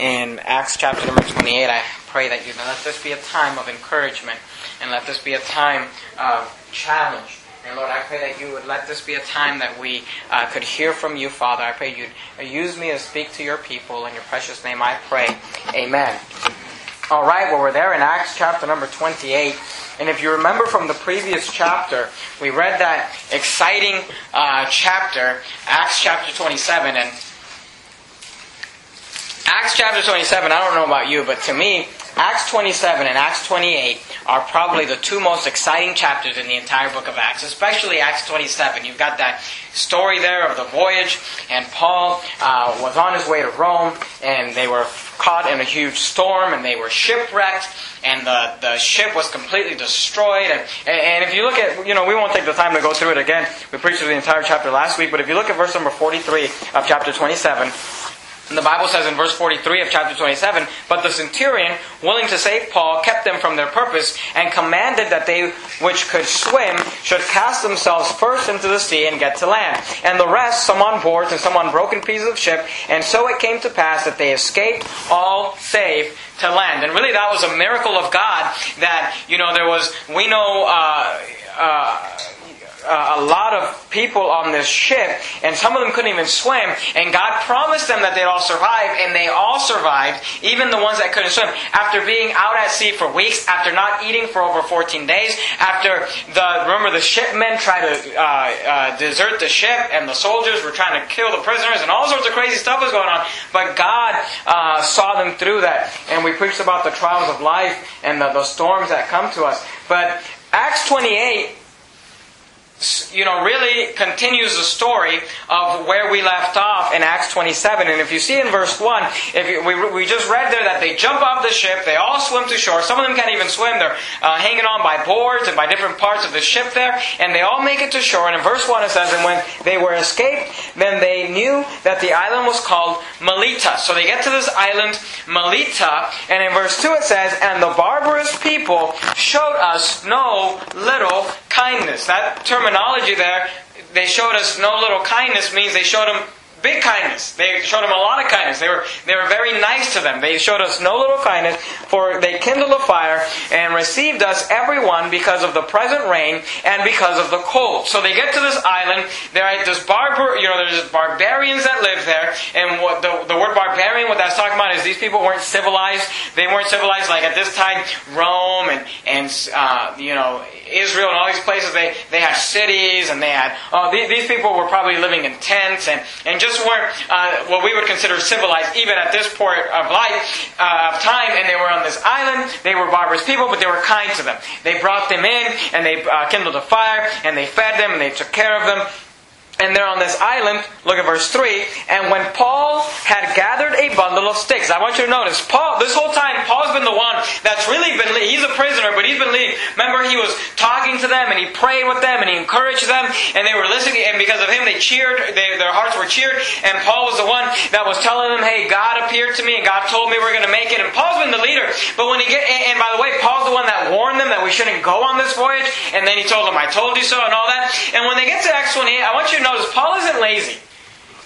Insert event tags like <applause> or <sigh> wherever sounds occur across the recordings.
in Acts chapter number 28. I pray that you let this be a time of encouragement and let this be a time of challenge. And Lord, I pray that you would let this be a time that we uh, could hear from you, Father. I pray you'd use me to speak to your people. In your precious name I pray. Amen. All right, well, we're there in Acts chapter number 28. And if you remember from the previous chapter, we read that exciting uh, chapter, Acts chapter 27. And Acts chapter 27, I don't know about you, but to me, Acts 27 and Acts 28 are probably the two most exciting chapters in the entire book of Acts, especially Acts 27. You've got that story there of the voyage, and Paul uh, was on his way to Rome, and they were caught in a huge storm, and they were shipwrecked, and the, the ship was completely destroyed. And, and if you look at, you know, we won't take the time to go through it again. We preached through the entire chapter last week, but if you look at verse number 43 of chapter 27, and the Bible says in verse 43 of chapter 27, But the centurion, willing to save Paul, kept them from their purpose, and commanded that they which could swim should cast themselves first into the sea and get to land. And the rest, some on boards and some on broken pieces of ship. And so it came to pass that they escaped all safe to land. And really that was a miracle of God that, you know, there was, we know, uh, uh, uh, a lot of people on this ship, and some of them couldn't even swim. And God promised them that they'd all survive, and they all survived, even the ones that couldn't swim. After being out at sea for weeks, after not eating for over 14 days, after the remember the shipmen tried to uh, uh, desert the ship, and the soldiers were trying to kill the prisoners, and all sorts of crazy stuff was going on. But God uh, saw them through that, and we preached about the trials of life and the, the storms that come to us. But Acts 28 you know, really continues the story of where we left off in Acts 27. And if you see in verse 1, if you, we, we just read there that they jump off the ship, they all swim to shore. Some of them can't even swim. They're uh, hanging on by boards and by different parts of the ship there. And they all make it to shore. And in verse 1 it says, And when they were escaped, then they knew that the island was called Melita. So they get to this island, Melita. And in verse 2 it says, And the barbarous people showed us no little kindness. That terminology there, they showed us no little kindness means they showed them big kindness. They showed them a lot of kindness. They were, they were very nice to them. They showed us no little kindness, for they kindled a fire and received us everyone because of the present rain and because of the cold. So they get to this island. There are this barbar, you know, there's barbarians that live there. And what the, the word barbarian, what that's talking about is these people weren't civilized. They weren't civilized like at this time, Rome and, and uh, you know, Israel and all these places. They, they had cities and they had, oh, these, these people were probably living in tents and, and just just weren't uh, what we would consider civilized, even at this point of life, uh, of time, and they were on this island. They were barbarous people, but they were kind to them. They brought them in, and they uh, kindled a fire, and they fed them, and they took care of them and they're on this island. Look at verse 3. And when Paul had gathered a bundle of sticks, I want you to notice, Paul, this whole time, Paul's been the one that's really been, he's a prisoner, but he's been leading. Remember, he was talking to them, and he prayed with them, and he encouraged them, and they were listening, and because of him, they cheered, they, their hearts were cheered, and Paul was the one that was telling them, hey, God appeared to me, and God told me we're going to make it, and Paul's been the leader. But when he get, and, and by the way, Paul's the one that warned them that we shouldn't go on this voyage, and then he told them, I told you so, and all that. And when they get to Acts 28, I want you to know Paul isn't lazy.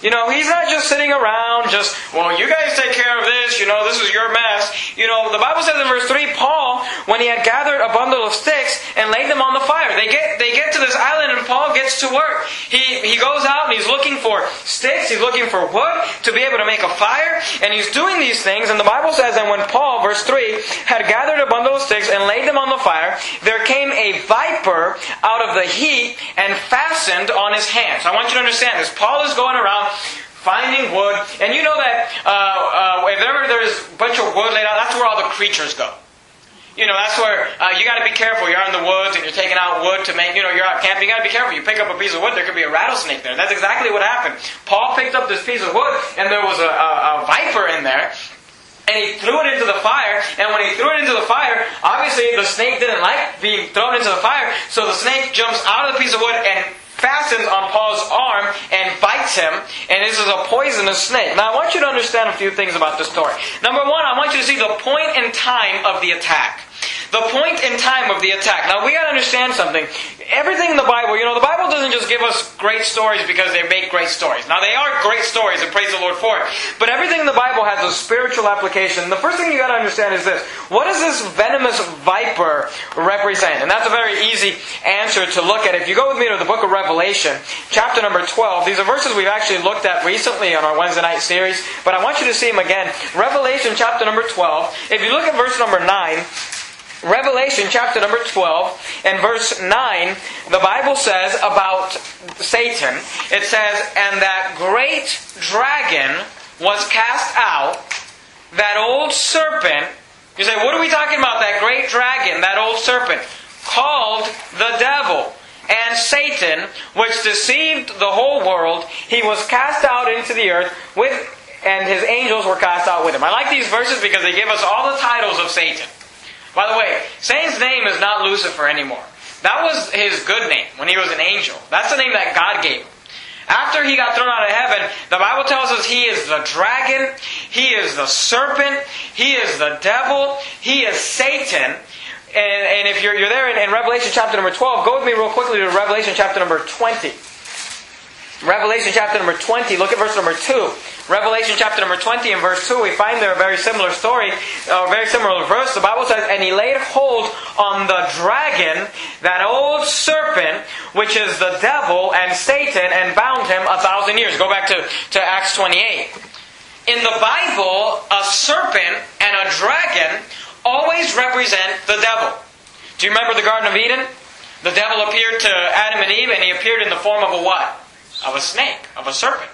You know, he's not just sitting around, just, well, you guys take care of this, you know, this is your mess. You know, the Bible says in verse 3, Paul, when he had gathered a bundle of sticks and laid them on the fire, they get, they get to this island and Paul gets to work. He, he goes out and he's looking for sticks, he's looking for wood to be able to make a fire, and he's doing these things, and the Bible says, and when Paul, verse 3, had gathered a bundle of sticks and laid them on the fire, there came a viper out of the heat and fastened on his hands. I want you to understand this. Paul is going around finding wood. And you know that uh, uh, if ever there's a bunch of wood laid out, that's where all the creatures go. You know, that's where uh, you got to be careful. You're in the woods and you're taking out wood to make, you know, you're out camping. You got to be careful. You pick up a piece of wood, there could be a rattlesnake there. That's exactly what happened. Paul picked up this piece of wood and there was a, a, a viper in there. And he threw it into the fire, and when he threw it into the fire, obviously the snake didn't like being thrown into the fire, so the snake jumps out of the piece of wood and fastens on Paul's arm and bites him, and this is a poisonous snake. Now, I want you to understand a few things about this story. Number one, I want you to see the point in time of the attack. the point in time of the attack. Now we gotta understand something. Everything in the Bible, you know, the Bible doesn't just give us great stories because they make great stories. Now they are great stories and praise the Lord for it. But everything in the Bible has a spiritual application. The first thing you gotta understand is this. What does this venomous viper represent? And that's a very easy answer to look at. If you go with me to the book of Revelation, chapter number 12, these are verses we've actually looked at recently on our Wednesday night series, but I want you to see them again. Revelation chapter number 12. If you look at verse number 9, Revelation chapter number 12 and verse 9, the Bible says about Satan, it says, And that great dragon was cast out, that old serpent. You say, what are we talking about? That great dragon, that old serpent, called the devil and Satan, which deceived the whole world. He was cast out into the earth with and his angels were cast out with him. I like these verses because they give us all the titles of Satan. By the way, Satan's name is not Lucifer anymore. That was his good name when he was an angel. That's the name that God gave him. After he got thrown out of heaven, the Bible tells us he is the dragon, he is the serpent, he is the devil, he is Satan. And, and if you're, you're there in, in Revelation chapter number 12, go with me real quickly to Revelation chapter number 20. Revelation chapter number 20, look at verse number 2. Revelation chapter number 20 and verse 2, we find there a very similar story, a very similar verse. The Bible says, And he laid hold on the dragon, that old serpent, which is the devil and Satan, and bound him a thousand years. Go back to, to Acts 28. In the Bible, a serpent and a dragon always represent the devil. Do you remember the Garden of Eden? The devil appeared to Adam and Eve, and he appeared in the form of a what? of a snake, of a serpent.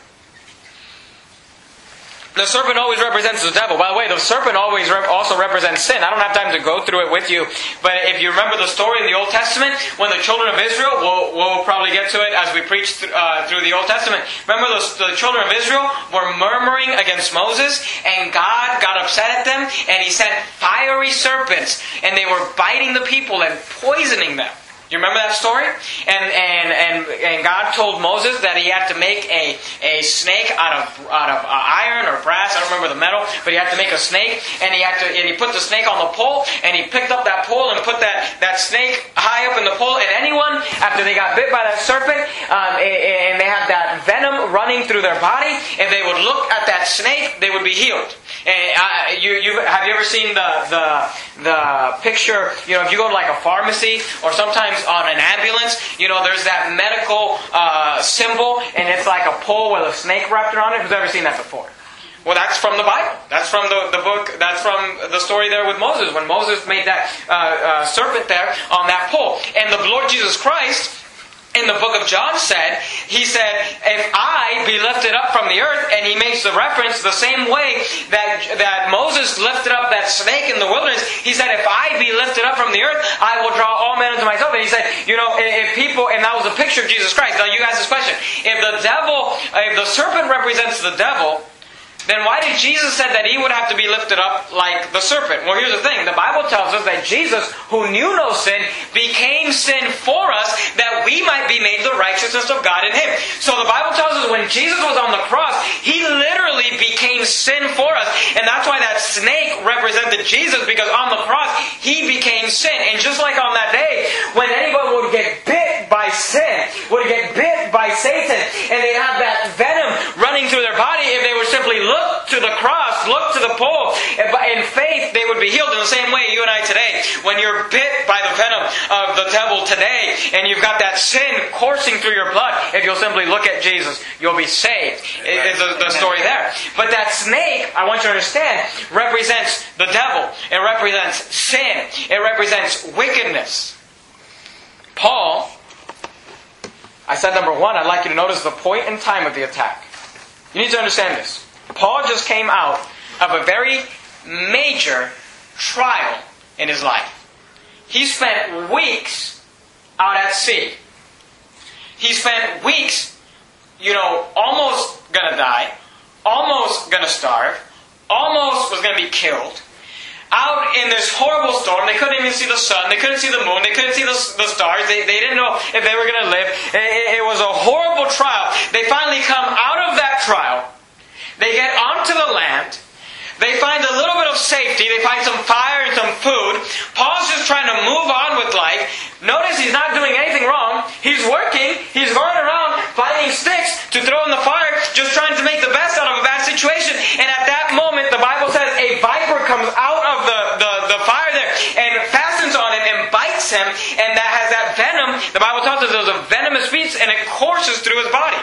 The serpent always represents the devil. By the way, the serpent always also represents sin. I don't have time to go through it with you, but if you remember the story in the Old Testament, when the children of Israel, we'll, we'll probably get to it as we preach th- uh, through the Old Testament. Remember the, the children of Israel were murmuring against Moses, and God got upset at them, and He sent fiery serpents, and they were biting the people and poisoning them. You remember that story? And, and, and, and God told Moses that he had to make a, a snake out of, out of uh, iron or brass. I don't remember the metal, but he had to make a snake. And he had to, and he put the snake on the pole, and he picked up that pole and put that, that snake high up in the pole. And anyone, after they got bit by that serpent, um, and they had that venom running through their body, if they would look at that snake, they would be healed. And uh, you, you, have you ever seen the, the, the picture? You know, if you go to like a pharmacy or sometimes on an ambulance, you know, there's that medical uh, symbol and it's like a pole with a snake wrapped around it. Who's ever seen that before? Well, that's from the Bible. That's from the, the book. That's from the story there with Moses when Moses made that uh, uh, serpent there on that pole. And the Lord Jesus Christ in the book of John said, he said, if I be lifted up from the earth, and he makes the reference the same way that, that Moses lifted up that snake in the wilderness, he said, if I be lifted up from the earth, I will draw all men unto myself. And he said, you know, if people, and that was a picture of Jesus Christ. Now you ask this question. If the devil, if the serpent represents the devil, then why did Jesus said that he would have to be lifted up like the serpent? Well, here's the thing. The Bible tells us that Jesus, who knew no sin, became sin for us that we might be made the righteousness of God in him. So the Bible tells us when Jesus was on the cross, he literally became sin for us. And that's why that snake represented Jesus because on the cross, he became sin. And just like on that day, when anyone would get bit by sin, would get bit by Satan, and they'd have that venom running through their body if they were simply look to the cross, look to the pole, and in faith they would be healed. In the same way, you and I today, when you're bit by the venom of the devil today, and you've got that sin coursing through your blood, if you'll simply look at Jesus, you'll be saved. Is the, the story there. But that snake, I want you to understand, represents the devil. It represents sin. It represents wickedness. Paul, I said number one, I'd like you to notice the point and time of the attack. You need to understand this. Paul just came out of a very major trial in his life. He spent weeks out at sea. He spent weeks, you know, almost gonna die, almost gonna starve, almost was gonna be killed. Out in this horrible storm, they couldn't even see the sun, they couldn't see the moon, they couldn't see the, the stars, they, they didn't know if they were to live. It, it was a horrible trial. They finally come out of that trial they get onto the land. Safety. They find some fire and some food. Paul's just trying to move on with life. Notice he's not doing anything wrong. He's working. He's going around finding sticks to throw in the fire, just trying to make the best out of a bad situation. And at that moment, the Bible says a viper comes out of the, the, the fire there and fastens on him and bites him. And that has that venom. The Bible tells us it was a venomous beast and it courses through his body.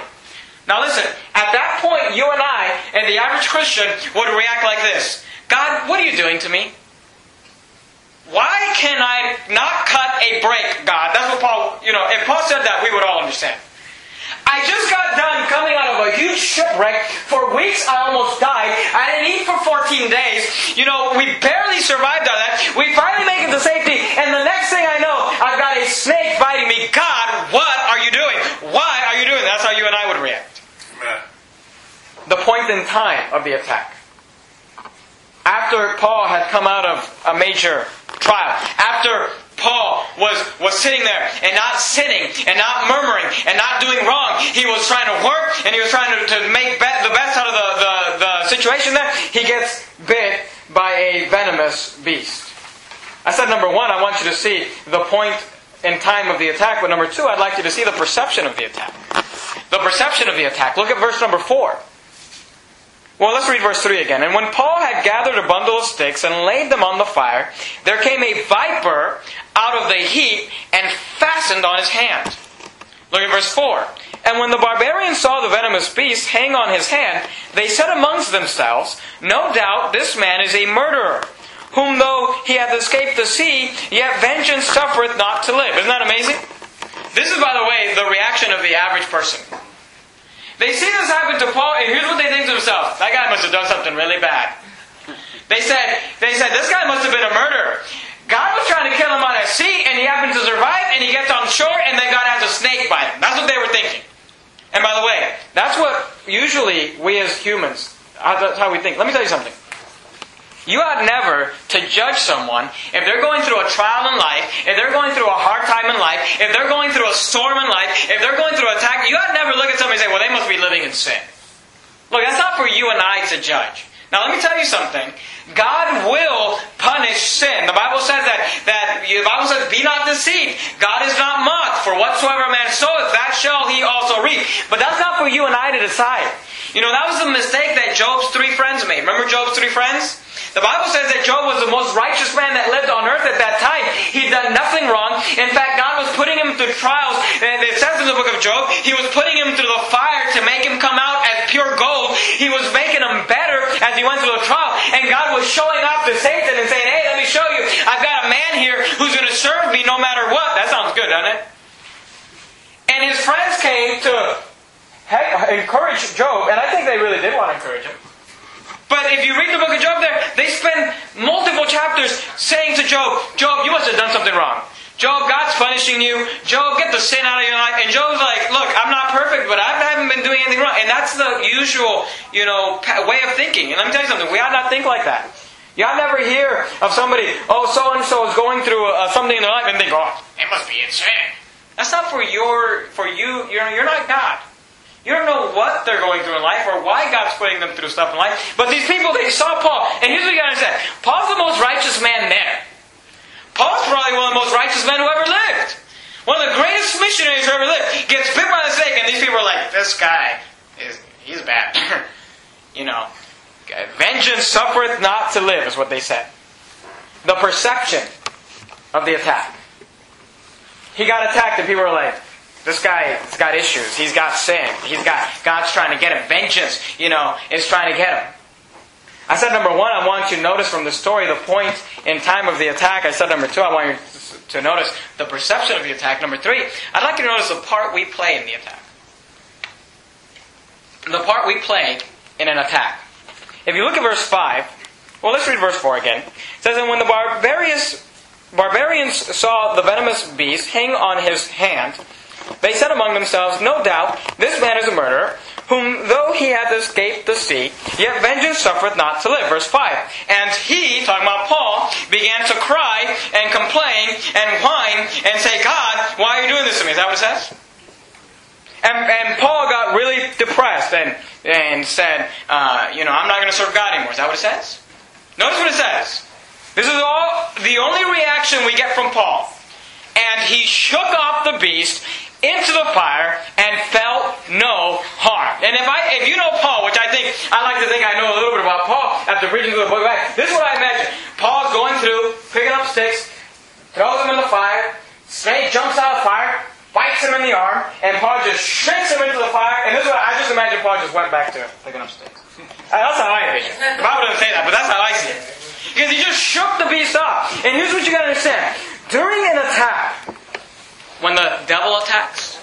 Now listen, at that point, you and I, and the average Christian, would react like this God, what are you doing to me? Why can I not cut a break, God? That's what Paul, you know, if Paul said that, we would all understand. I just got done coming out of a huge shipwreck. For weeks I almost died. I didn't eat for 14 days. You know, we barely survived on that. We finally make it to safety, and the next thing I know, I've got a snake biting me. God, what are you doing? Why are you doing? That's how you and I would react the point in time of the attack. After Paul had come out of a major trial, after Paul was, was sitting there and not sinning and not murmuring and not doing wrong. He was trying to work and he was trying to, to make be- the best out of the, the, the situation there. He gets bit by a venomous beast. I said number one, I want you to see the point in time of the attack, but number two, I'd like you to see the perception of the attack. The perception of the attack. Look at verse number four. Well, let's read verse 3 again. And when Paul had gathered a bundle of sticks and laid them on the fire, there came a viper out of the heat and fastened on his hand. Look at verse 4. And when the barbarians saw the venomous beast hang on his hand, they said amongst themselves, No doubt this man is a murderer, whom though he hath escaped the sea, yet vengeance suffereth not to live. Isn't that amazing? This is, by the way, the reaction of the average person. They see this happen to Paul, and here's what they think to themselves: that guy must have done something really bad. They said, they said, this guy must have been a murderer. God was trying to kill him on a sea, and he happened to survive, and he gets on shore, and then God has a snake bite him. That's what they were thinking. And by the way, that's what usually we as humans, that's how we think. Let me tell you something. You ought never to judge someone if they're going through a trial in life, if they're going through a hard time in life, if they're going through a storm in life, if they're going through attack. You ought never look at somebody and say, well, they must be living in sin. Look, that's not for you and I to judge. Now, let me tell you something. God will punish sin. The Bible says that, that the Bible says, be not deceived. God is not mocked. For whatsoever a man soweth, that shall he also reap. But that's not for you and I to decide. You know, that was the mistake that Job's three friends made. Remember Job's three friends? The Bible says that Job was the most righteous man that lived on earth at that time. He'd done nothing wrong. In fact, God was putting him through trials. And it says in the book of Job, He was putting him through the fire to make him come out as pure gold. He was making him better as he went through the trial. And God was showing off to Satan and saying, Hey, let me show you. I've got a man here who's going to serve me no matter what. That sounds good, doesn't it? And his friends came to encourage Job, and I think they really did want to encourage him. But if you read the book of Job there, they spend multiple chapters saying to Job, Job, you must have done something wrong. Job, God's punishing you. Job, get the sin out of your life. And Job's like, look, I'm not perfect, but I haven't been doing anything wrong. And that's the usual, you know, way of thinking. And let me tell you something. We ought not think like that. Ought never hear of somebody, oh, so and so is going through uh, something in their life, and think, oh, it must be insane. That's not for your, for you. You're, you're not God. You don't know what they're going through in life or why God's putting them through stuff in life. But these people, they saw Paul. And here's what you gotta understand. Paul's the most righteous man there. Paul's probably one of the most righteous men who ever lived. One of the greatest missionaries who ever lived. Gets bit by the snake and these people are like, this guy is, he's bad. <laughs> you know, vengeance suffereth not to live is what they said. The perception of the attack. He got attacked and people were like, this guy's got issues. He's got sin. He's got God's trying to get him. Vengeance, you know, is trying to get him. I said number one, I want you to notice from the story the point in time of the attack. I said number two, I want you to notice the perception of the attack. Number three, I'd like you to notice the part we play in the attack. The part we play in an attack. If you look at verse 5, well, let's read verse 4 again. It says, And when the barbarians, barbarians saw the venomous beast hang on his hand, they said among themselves, No doubt, this man is a murderer, whom though he hath escaped the sea, yet vengeance suffereth not to live. Verse 5. And he, talking about Paul, began to cry and complain and whine and say, God, why are you doing this to me? Is that what it says? And, and Paul got really depressed and, and said, uh, you know, I'm not going to serve God anymore. Is that what it says? Notice what it says. This is all the only reaction we get from Paul. And he shook off the beast into the fire and felt no harm. And if I, if you know Paul, which I think I like to think I know a little bit about Paul after reading through the book of Acts, this is what I imagine: Paul's going through, picking up sticks, throws them in the fire. Snake jumps out of the fire, bites him in the arm, and Paul just shrinks him into the fire. And this is what I just imagine Paul just went back to picking up sticks. <laughs> Uh, that's how I. The Bible doesn't say that, but that's how I see it. Because he just shook the beast off. And here's what you gotta understand. During an attack, when the devil attacks,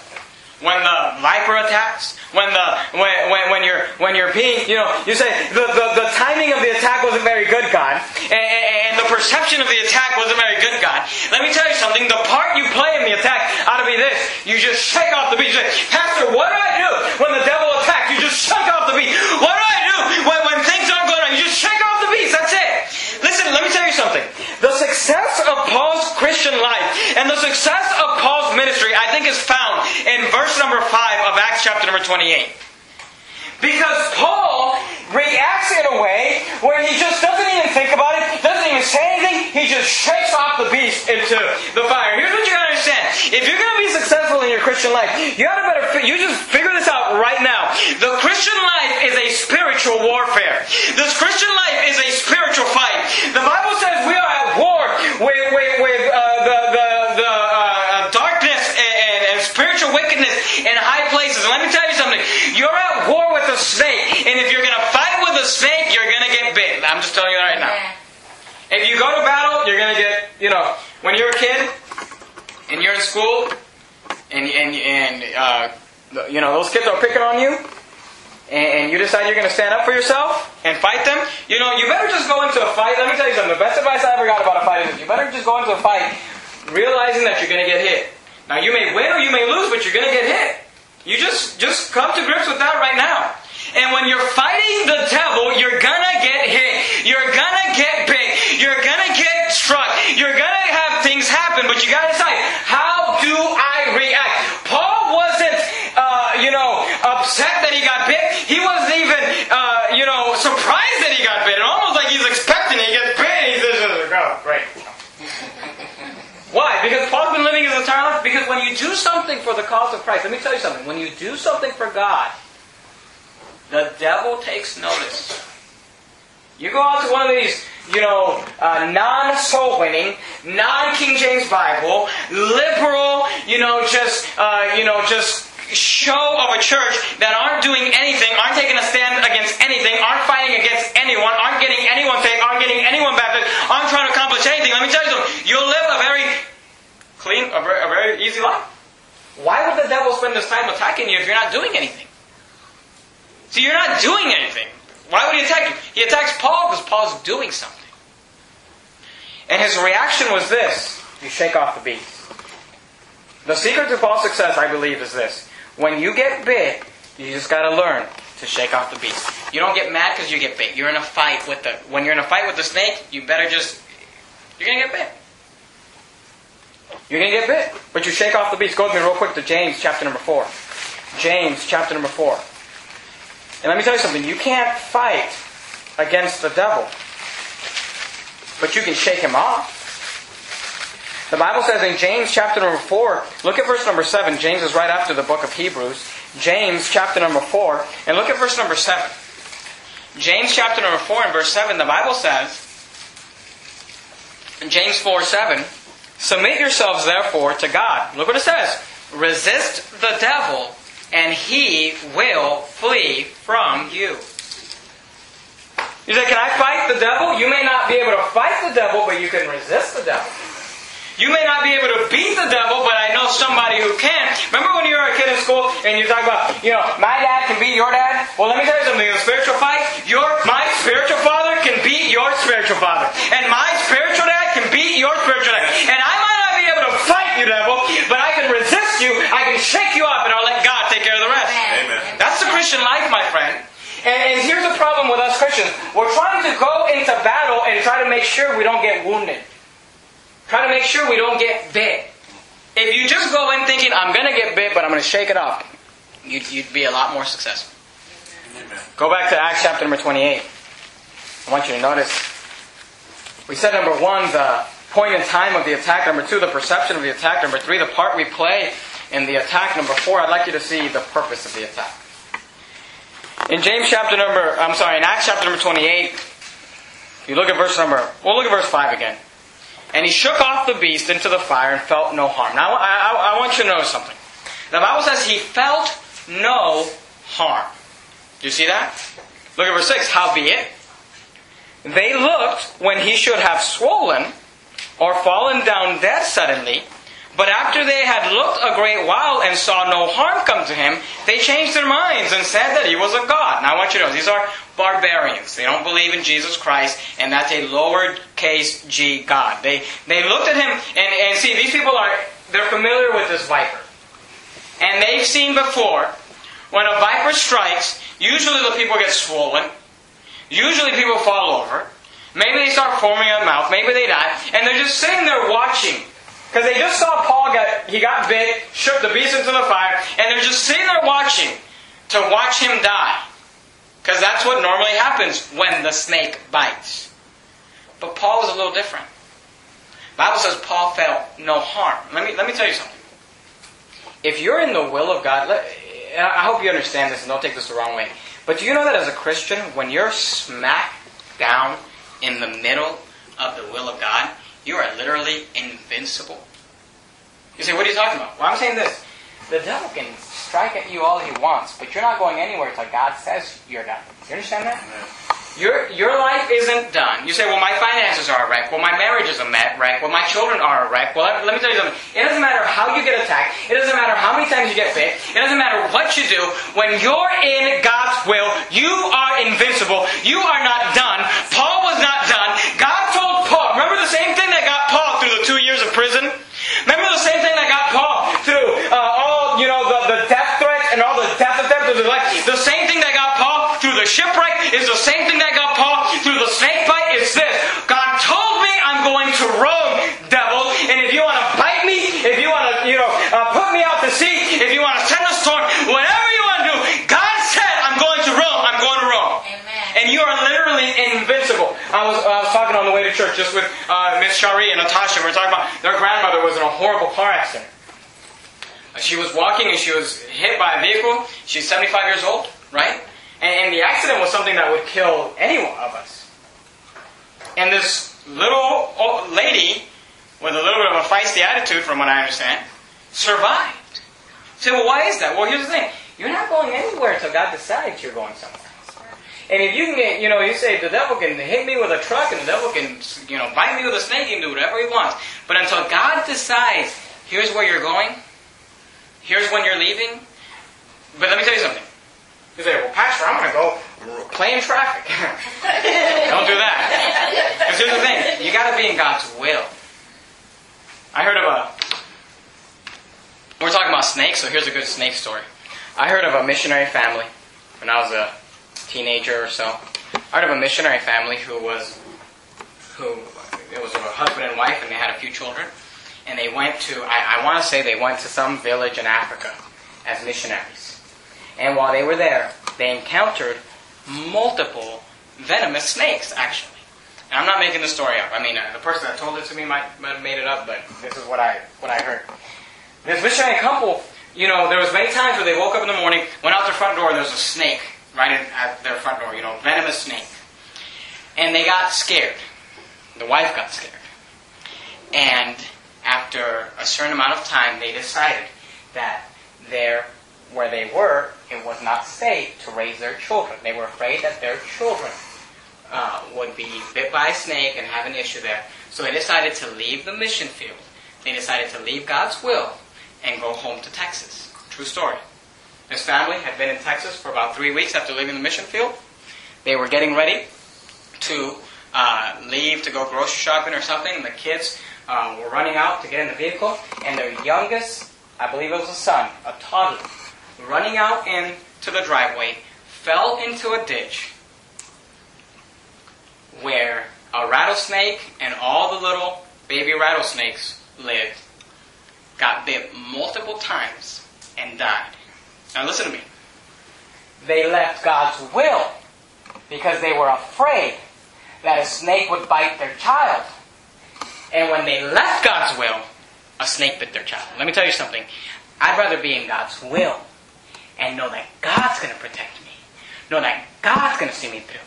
when the viper attacks, when the when, when, when you're when you're being you know you say the, the, the timing of the attack wasn't very good, God, and, and the perception of the attack wasn't very good, God. Let me tell you something. The part you play in the attack ought to be this: you just shake off the beat. You say, Pastor, what do I do when the devil attacks? You just shake off the beat. What do I do when, when things aren't going on? You just shake off the beast. That's it. Listen, let me tell you something. The success of Paul's Christian life and the success of Paul's ministry, I think, is found in verse number 5 of Acts chapter number 28. Because Paul reacts in a way where he just doesn't even think about it, doesn't even say anything, he just shakes off the beast into the fire. Here's what you gotta understand. If you're gonna be successful in your Christian life, you gotta better, you just figure this out right now. The Christian life is a spiritual warfare. This Christian life is a spiritual fight. The Bible says we are at war with, with, with uh, the, the, the uh, darkness and, and spiritual wickedness in high places. And let me tell you something. You're at war with a snake. And if you're going to fight with a snake, you're going to get bit. I'm just telling you right now. If you go to battle, you're going to get, you know, when you're a kid and you're in school and, and, and uh, you know, those kids are picking on you and you decide you're going to stand up for yourself and fight them, you know, you better just go into a fight. Let me tell you something. The best advice I ever got about a fight is you better just go into a fight realizing that you're going to get hit. Now you may win or you may lose, but you're going to get hit. You just just come to grips with that right now. And when you're fighting the devil, you're gonna get hit. You're gonna get bit. You're gonna get struck. You're gonna have things happen, but you gotta decide, how do I react? Paul wasn't, uh, you know, upset that he got bit. He wasn't even, uh, you know, surprised that he got bit. And almost like he's expecting it. He gets bit and he says, oh, great. Why? Because Paul's been living his entire life. Because when you do something for the cause of Christ, let me tell you something. When you do something for God, the devil takes notice. You go out to one of these, you know, uh, non-soul winning, non-King James Bible, liberal, you know, just, uh, you know, just show of a church that aren't doing anything, aren't taking a stand against anything, aren't fighting against anyone, aren't getting anyone saved, aren't getting anyone baptized, aren't trying to accomplish anything. Let me tell you something. You'll live a very clean, a very, a very easy life. Why would the devil spend his time attacking you if you're not doing anything? See, you're not doing anything. Why would he attack you? He attacks Paul because Paul's doing something. And his reaction was this you shake off the beast. The secret to Paul's success, I believe, is this. When you get bit, you just got to learn to shake off the beast. You don't get mad because you get bit. You're in a fight with the. When you're in a fight with the snake, you better just. You're gonna get bit. You're gonna get bit, but you shake off the beast. Go with me real quick to James chapter number four. James chapter number four. And let me tell you something. You can't fight against the devil, but you can shake him off. The Bible says in James chapter number 4, look at verse number 7. James is right after the book of Hebrews. James chapter number 4, and look at verse number 7. James chapter number 4 and verse 7, the Bible says, in James 4 7, Submit yourselves therefore to God. Look what it says. Resist the devil, and he will flee from you. You say, Can I fight the devil? You may not be able to fight the devil, but you can resist the devil. You may not be able to beat the devil, but I know somebody who can. Remember when you were a kid in school and you talk about, you know, my dad can beat your dad? Well, let me tell you something. In a spiritual fight, your my spiritual father can beat your spiritual father, and my spiritual dad can beat your spiritual dad. And I might not be able to fight you, devil, but I can resist you. I you up, and I'll let God take care of the rest. Amen. That's the Christian life, my friend. And, and here's the problem with us Christians: we're trying to go into battle and try to make sure we don't get wounded. Try to make sure we don't get bit. If you just go in thinking, I'm going to get bit, but I'm going to shake it off, you'd, you'd be a lot more successful. Amen. Go back to Acts chapter number 28. I want you to notice We said number one, the point in time of the attack. Number two, the perception of the attack. Number three, the part we play in the attack. Number four, I'd like you to see the purpose of the attack. In James chapter number, I'm sorry, in Acts chapter number 28, you look at verse number, we'll look at verse 5 again. And he shook off the beast into the fire and felt no harm. Now, I, I, I want you to notice something. The Bible says he felt no harm. Do you see that? Look at verse 6. Howbeit, they looked when he should have swollen or fallen down dead suddenly, but after they had looked a great while and saw no harm come to him, they changed their minds and said that he was a god. Now I want you to know, these are barbarians. They don't believe in Jesus Christ, and that's a lowercase g God. They, they looked at him, and, and see, these people are, they're familiar with this viper. And they've seen before, when a viper strikes, usually the people get swollen, usually people fall over, maybe they start forming a mouth, maybe they die, and they're just sitting there watching because they just saw Paul get, he got bit, shook the beast into the fire, and they're just sitting there watching to watch him die. Because that's what normally happens when the snake bites. But Paul was a little different. The Bible says Paul felt no harm. Let me, let me tell you something. If you're in the will of God, let, I hope you understand this and don't take this the wrong way. But do you know that as a Christian, when you're smack down in the middle of the will of God, you are literally invincible. You say, what are you talking about? Well, I'm saying this. The devil can strike at you all he wants, but you're not going anywhere until God says you're done. You understand that? Your, your life isn't done. You say, well, my finances are a wreck. Well, my marriage is a wreck. Well, my children are a wreck. Well, let me tell you something. It doesn't matter how you get attacked. It doesn't matter how many times you get bit. It doesn't matter what you do. When you're in God's will, you are invincible. You are not done. Paul was not done. God told Paul, remember the same thing that got Paul through the two years of prison? Remember the same thing that got Paul through uh, all, you know, the, the death threats and all the death attempts of his life? The same thing that got Paul through the shipwreck is the same thing that got Paul through the snake bite. It's this. God told me I'm going to Rome, devil, and if you want to bite me, if you want to, you know, uh, put me out to sea, if you want to send a storm, whatever you want to do, God said I'm going to Rome. I'm going to Rome. Amen. And you are literally invincible. I was, I was talking on the way to just with uh, Miss Shari and Natasha. We were talking about their grandmother was in a horrible car accident. She was walking and she was hit by a vehicle. She's 75 years old, right? And, and the accident was something that would kill any one of us. And this little old lady with a little bit of a feisty attitude, from what I understand, survived. So, well, why is that? Well, here's the thing. You're not going anywhere until God decides you're going somewhere. And if you can get, you know, you say the devil can hit me with a truck and the devil can, you know, bite me with a snake and do whatever he wants. But until God decides, here's where you're going, here's when you're leaving. But let me tell you something. You say, well, Pastor, I'm going to go play in traffic. <laughs> Don't do that. Because here's the thing. You got to be in God's will. I heard of a, we're talking about snakes, so here's a good snake story. I heard of a missionary family when I was a teenager or so. Out of a missionary family who was, who, it was a husband and wife and they had a few children. And they went to, I, I want to say they went to some village in Africa as missionaries. And while they were there, they encountered multiple venomous snakes, actually. And I'm not making the story up. I mean, uh, the person that told it to me might, might have made it up, but this is what I, what I heard. This missionary couple, you know, there was many times where they woke up in the morning, went out their front door, and there was a snake right in, at their front door, you know, venomous snake. And they got scared. The wife got scared. And after a certain amount of time, they decided that there, where they were, it was not safe to raise their children. They were afraid that their children uh, would be bit by a snake and have an issue there. So they decided to leave the mission field. They decided to leave God's will and go home to Texas. True story. This family had been in Texas for about three weeks after leaving the mission field. They were getting ready to uh, leave to go grocery shopping or something. And the kids uh, were running out to get in the vehicle, and their youngest, I believe it was a son, a toddler, running out into the driveway, fell into a ditch where a rattlesnake and all the little baby rattlesnakes lived, got bit multiple times, and died. Now listen to me. They left God's will because they were afraid that a snake would bite their child. And when they left God's will, a snake bit their child. Let me tell you something. I'd rather be in God's will and know that God's going to protect me. Know that God's going to see me through.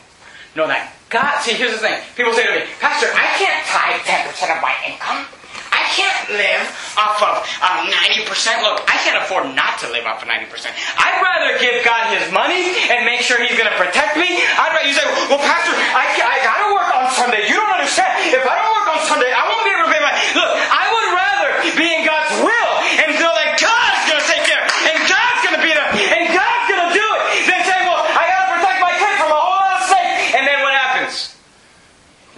Know that God. See, here's the thing. People say to me, Pastor, I can't tithe 10% of my income. I can't live off of um, 90%. Look, I can't afford not to live off of 90%. I'd rather give God his money and make sure he's going to protect me. I'd rather, you say, well, Pastor, I, I got to work on Sunday. You don't understand. If I don't work on Sunday, I won't be able to pay my. Look, I would rather be in God's will and know that God's going to take care and God's going to be there and God's going to do it than say, well, I got to protect my kid from a whole lot of snakes. And then what happens?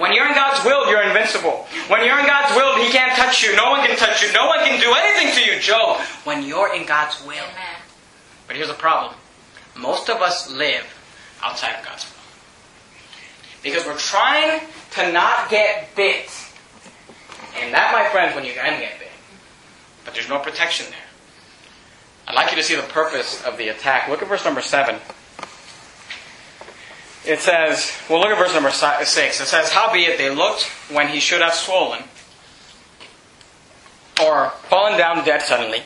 When you're in God's will, you're invincible. When you're in God's will, He can't touch you. No one can touch you. No one can do anything to you, Job. When you're in God's will. Amen. But here's the problem. Most of us live outside of God's will. Because we're trying to not get bit. And that, my friends, when you can get bit. But there's no protection there. I'd like you to see the purpose of the attack. Look at verse number 7. It says, well, look at verse number 6. It says, Howbeit they looked when he should have swollen, or fallen down dead suddenly.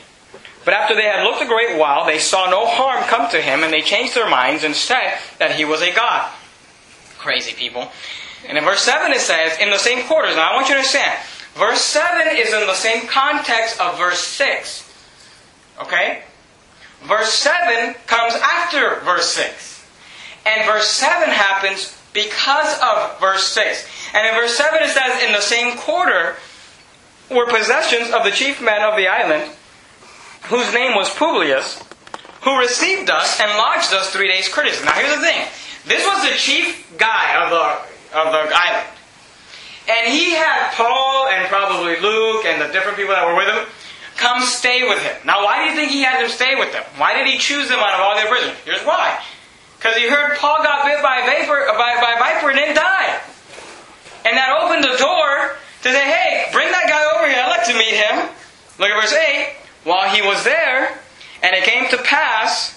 But after they had looked a great while, they saw no harm come to him, and they changed their minds and said that he was a god. Crazy people. And in verse 7 it says, in the same quarters. Now I want you to understand, verse 7 is in the same context of verse 6. Okay? Verse 7 comes after verse 6. And verse 7 happens because of verse 6. And in verse 7 it says, In the same quarter were possessions of the chief men of the island, whose name was Publius, who received us and lodged us three days' courtesy. Now here's the thing. This was the chief guy of the, of the island. And he had Paul and probably Luke and the different people that were with him come stay with him. Now why do you think he had them stay with them? Why did he choose them out of all their prisoners? Here's why. Because he heard Paul got bit by a vapor, by, by viper and then died. And that opened the door to say, hey, bring that guy over here. I'd like to meet him. Look at verse 8. While he was there, and it came to pass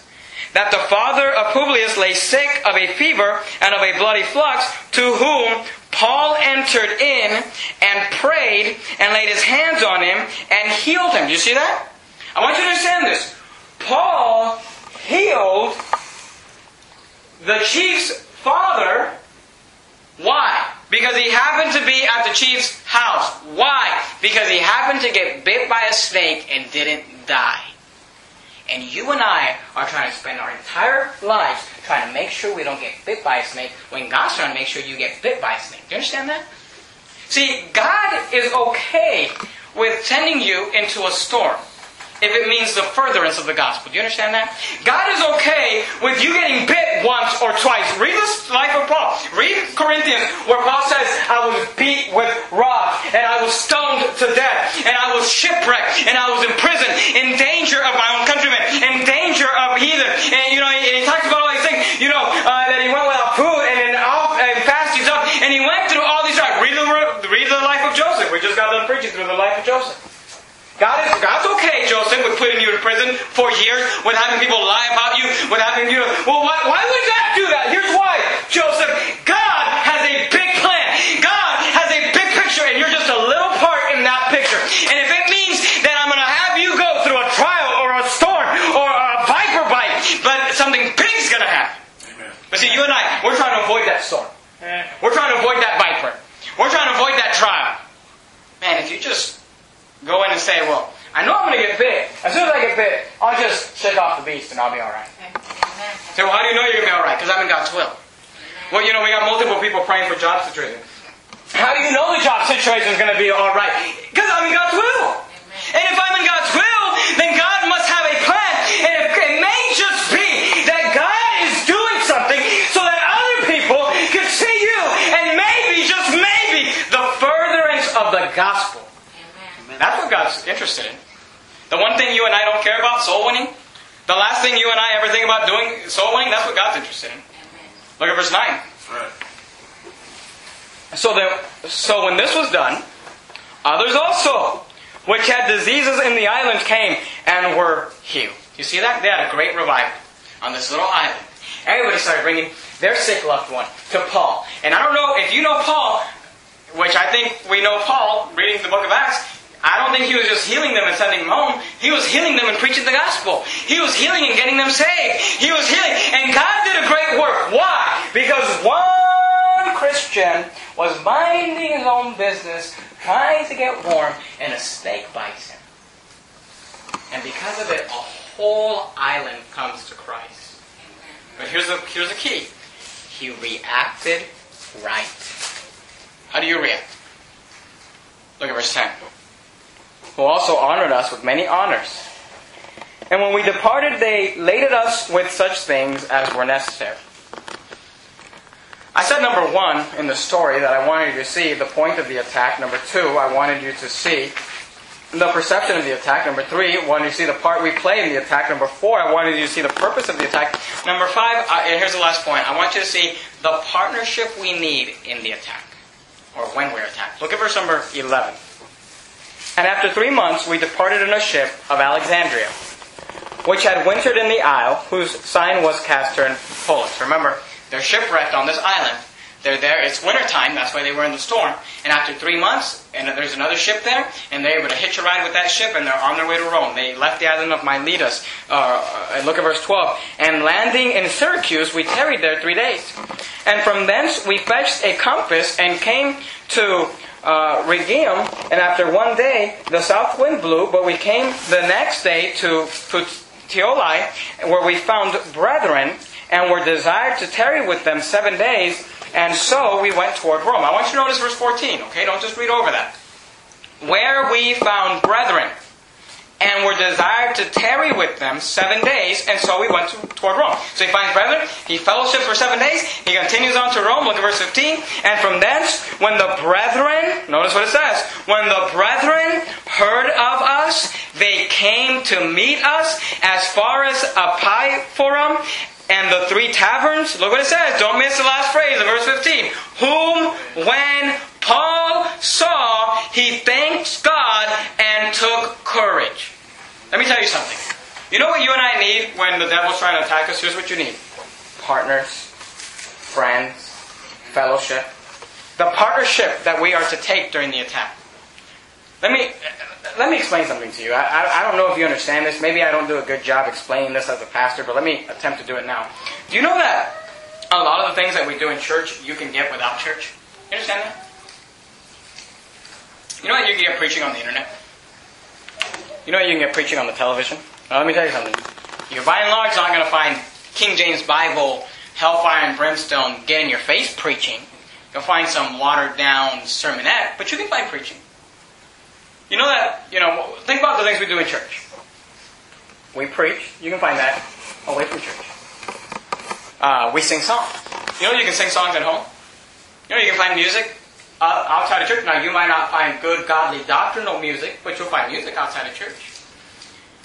that the father of Publius lay sick of a fever and of a bloody flux, to whom Paul entered in and prayed and laid his hands on him and healed him. Do you see that? I want you to understand this. Paul healed the chief's father. Why? Because he happened to be at the chief's house. Why? Because he happened to get bit by a snake and didn't die. And you and I are trying to spend our entire lives trying to make sure we don't get bit by a snake when God's trying to make sure you get bit by a snake. Do you understand that? See, God is okay with sending you into a storm if it means the furtherance of the gospel. Do you understand that? God is okay with you getting bit once or twice. Read the life of Paul. Read Corinthians where Paul says, I was beat with rods, and I was stoned to death, and I was shipwrecked, and I was in prison, in danger of my own countrymen, in danger of heathen. And you know, and he talks about all these things, you know, uh, that he went without food and in off and stuff, and he went through all these. Read the, read the life of Joseph. We just got done preaching through the life of Joseph. God is, God's okay, Joseph, with putting you in prison for years, with having people lie about you, with having you. Well, why, why would God do that? Here's why, Joseph. God has a big plan. God has a big picture, and you're just a little part in that picture. And if it means that I'm going to have you go through a trial or a storm or a viper bite, but something big's going to happen. Amen. But see, you and I, we're trying to avoid that storm. We're trying to avoid that viper. We're trying to avoid that trial. Man, if you just go in and say, well, I know I'm going to get bit. As soon as I get bit, I'll just shake off the beast and I'll be alright. Amen. Say, well, how do you know you're going to be alright? Because I'm in God's will. Well, you know, we got multiple people praying for job situations. How do you know the job situation is going to be alright? Because I'm in God's will. And if I'm in God's will, then God must have a plan. And if, it may just be that God is doing something so that other people can see you and maybe, just maybe, the furtherance of the gospel. Amen. That's what God's interested in. The one thing you and I don't care about, soul winning, the last thing you and I ever think about doing, soul winning, that's what God's interested in. Look at verse 9. Right. So, the, so when this was done, others also, which had diseases in the island, came and were healed. You see that? They had a great revival on this little island. Everybody started bringing their sick loved one to Paul. And I don't know if you know Paul, which I think we know Paul, reading the book of Acts, I don't think he was just healing them and sending them home. He was healing them and preaching the gospel. He was healing and getting them saved. He was healing. And God did a great work. Why? Because one Christian was minding his own business, trying to get warm, and a snake bites him. And because of it, a whole island comes to Christ. But here's the, here's the key. He reacted right. How do you react? Look at verse 10 who also honored us with many honors. And when we departed, they laded us with such things as were necessary. I said number one in the story that I wanted you to see the point of the attack. Number two, I wanted you to see the perception of the attack. Number three, I wanted you to see the part we play in the attack. Number four, I wanted you to see the purpose of the attack. Number five, and here's the last point, I want you to see the partnership we need in the attack, or when we're attacked. Look at verse number 11. And after three months, we departed in a ship of Alexandria, which had wintered in the isle, whose sign was Castor and Pollux. Remember, they're shipwrecked on this island. They're there. It's wintertime. That's why they were in the storm. And after three months, and there's another ship there, and they're able to hitch a ride with that ship, and they're on their way to Rome. They left the island of Miletus. Uh, look at verse 12. And landing in Syracuse, we tarried there three days. And from thence we fetched a compass and came to uh, Rhegium, and after one day the south wind blew, but we came the next day to Puteoli, where we found brethren, and were desired to tarry with them seven days, and so we went toward Rome. I want you to notice verse 14, okay? Don't just read over that. Where we found brethren and were desired to tarry with them seven days, and so we went to, toward Rome. So he finds brethren, he fellowships for seven days, he continues on to Rome, look at verse 15, and from thence, when the brethren, notice what it says, when the brethren heard of us, they came to meet us as far as Appii forum, and the three taverns, look what it says, don't miss the last phrase of verse 15, whom when Paul saw, he thanked God and took courage. Let me tell you something. You know what you and I need when the devil's trying to attack us? Here's what you need partners, friends, fellowship. The partnership that we are to take during the attack. Let me, let me explain something to you. I, I, I, don't know if you understand this. Maybe I don't do a good job explaining this as a pastor, but let me attempt to do it now. Do you know that a lot of the things that we do in church you can get without church? You understand that? You know what you can get preaching on the internet? You know what you can get preaching on the television? Now, let me tell you something. You're by and large not going to find King James Bible, hellfire and brimstone, get in your face preaching. You'll find some watered down sermonette, but you can find preaching. You know that, you know, think about the things we do in church. We preach, you can find that away from church. Uh, we sing songs. You know you can sing songs at home? You know you can find music uh, outside of church. Now, you might not find good, godly, doctrinal music, but you'll find music outside of church.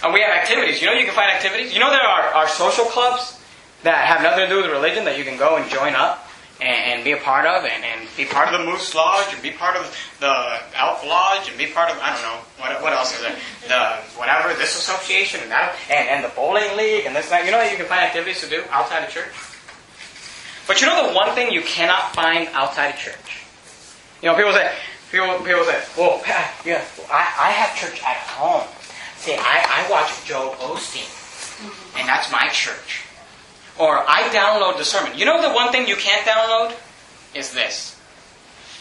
And we have activities. You know, you can find activities. You know, there are, are social clubs that have nothing to do with religion that you can go and join up and, and be a part of, and, and, be part of the Moose Lodge, and be part of the Elk Lodge, and be part of I don't know what, what else is there, the whatever this association and that, and, and the bowling league and this and that. You know, you can find activities to do outside of church. But you know the one thing you cannot find outside of church you know, people say, people, people say, well, <laughs> yeah, I, I have church at home. See, I, I watch Joel Osteen, and that's my church. Or I download the sermon. You know the one thing you can't download? Is this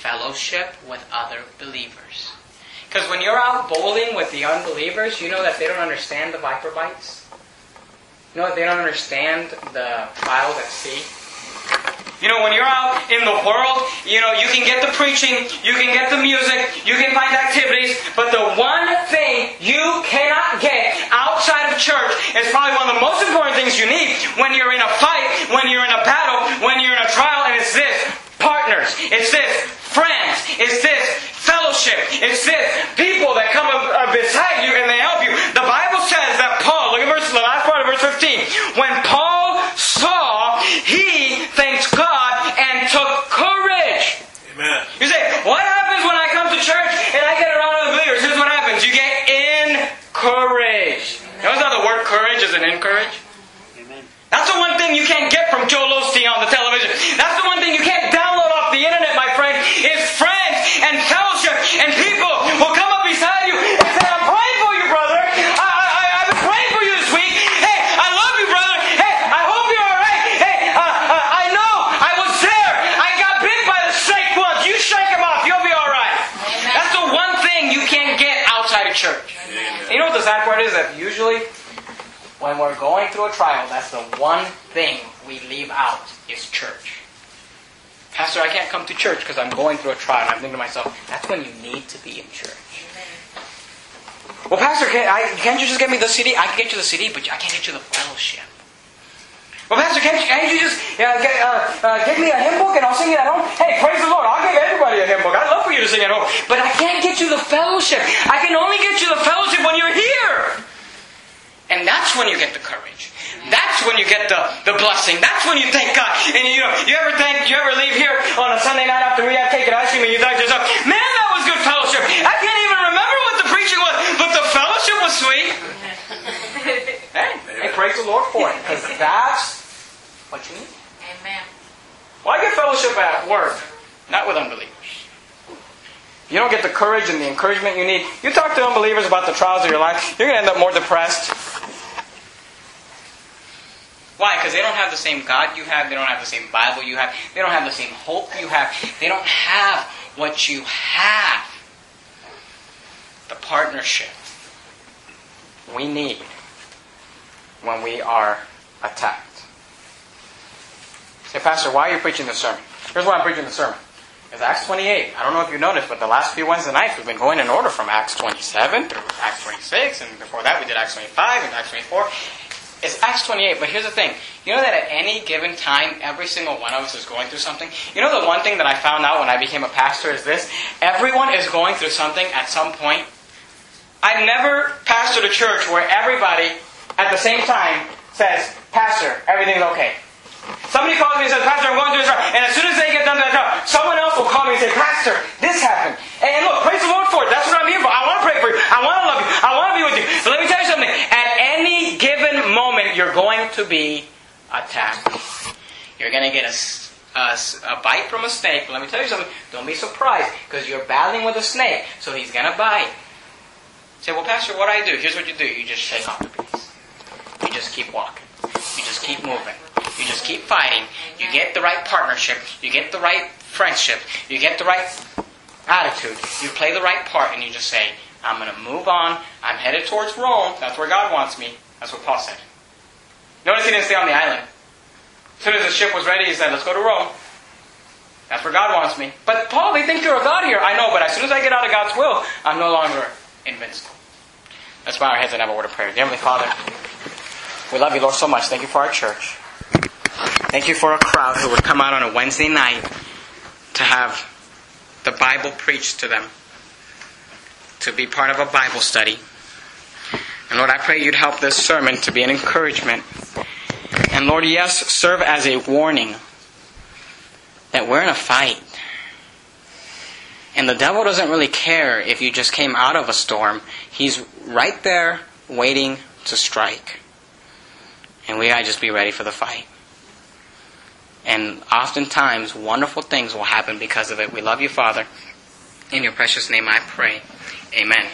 fellowship with other believers. Because when you're out bowling with the unbelievers, you know that they don't understand the viper bites. You know that they don't understand the trials at sea. You know, when you're out in the world, you know, you can get the preaching, you can get the music, you can find activities, but the one thing you cannot get outside of church is probably one of the most important things you need when you're in a fight, when you're in a battle, when you're in a trial, and it's this partners, it's this friends, it's this fellowship, it's this people that come beside and encourage. Amen. That's the one thing you can't get from Joel Osteen on the television. That's the one thing you can't download off the internet, my friend, is friends and fellowship and people will come up beside you and say, I'm praying for you, brother. I, I, I've been praying for you this week. Hey, I love you, brother. Hey, I hope you're all right. Hey, uh, uh, I know I was there. I got bit by the snake once. You shake him off. You'll be all right. Amen. That's the one thing you can't get outside of church. Amen. You know what the sad part is? That usually when we're going through a trial, that's the one thing we leave out is church. Pastor, I can't come to church because I'm going through a trial. I'm thinking to myself, that's when you need to be in church. Well, Pastor, can I, can't you just get me the CD? I can get you the CD, but I can't get you the fellowship. Well, Pastor, can't you, can't you just uh, get, uh, uh, give me a hymn book and I'll sing it at home? Hey, praise the Lord. I'll give everybody a hymn book. I'd love for you to sing at home. But I can't get you the fellowship. I can only get you the fellowship when you're here. And that's when you get the courage. That's when you get the, the blessing. That's when you thank God. And you know, you ever thank, you ever leave here on a Sunday night after we have cake and ice cream and you think to yourself, man, that was good fellowship. I can't even remember what the preaching was, but the fellowship was sweet. <laughs> hey, hey, praise the Lord for it. Because that's what you need. Amen. Well, I get fellowship at work, not with unbelievers. You don't get the courage and the encouragement you need. You talk to unbelievers about the trials of your life, you're going to end up more depressed. Why? Because they don't have the same God you have. They don't have the same Bible you have. They don't have the same hope you have. They don't have what you have. The partnership we need when we are attacked. Say, Pastor, why are you preaching this sermon? Here's why I'm preaching the sermon. It's Acts 28. I don't know if you noticed, but the last few Wednesday nights we've been going in order from Acts 27 through Acts 26, and before that we did Acts 25 and Acts 24. It's Acts 28, but here's the thing. You know that at any given time, every single one of us is going through something? You know the one thing that I found out when I became a pastor is this? Everyone is going through something at some point. I've never pastored a church where everybody at the same time says, Pastor, everything's okay. Somebody calls me and says, Pastor, I'm going through this. And as soon as they get done with that job, someone else will call me and say, Pastor, this happened. And look, praise the Lord for it. That's what I'm here for. I want to pray for you. I want to love you. I want to be with you. But let me tell you something. At any given moment, you're going to be attacked. You're going to get a, a, a bite from a snake. Let me tell you something. Don't be surprised because you're battling with a snake. So he's going to bite. Say, well, Pastor, what do I do? Here's what you do. You just shake off the piece. You just keep walking. You just keep moving. You just keep fighting. You get the right partnership. You get the right friendship. You get the right attitude. You play the right part, and you just say, I'm going to move on. I'm headed towards Rome. That's where God wants me. That's what Paul said. Notice he didn't stay on the island. As soon as the ship was ready, he said, Let's go to Rome. That's where God wants me. But Paul, they think you're a God here. I know, but as soon as I get out of God's will, I'm no longer invincible. Let's bow our heads and have a word of prayer. Dear Heavenly Father, we love you, Lord, so much. Thank you for our church. Thank you for a crowd who would come out on a Wednesday night to have the Bible preached to them, to be part of a Bible study. And Lord, I pray you'd help this sermon to be an encouragement. And Lord, yes, serve as a warning that we're in a fight. And the devil doesn't really care if you just came out of a storm. He's right there waiting to strike. And we gotta just be ready for the fight. And oftentimes, wonderful things will happen because of it. We love you, Father. In your precious name I pray. Amen.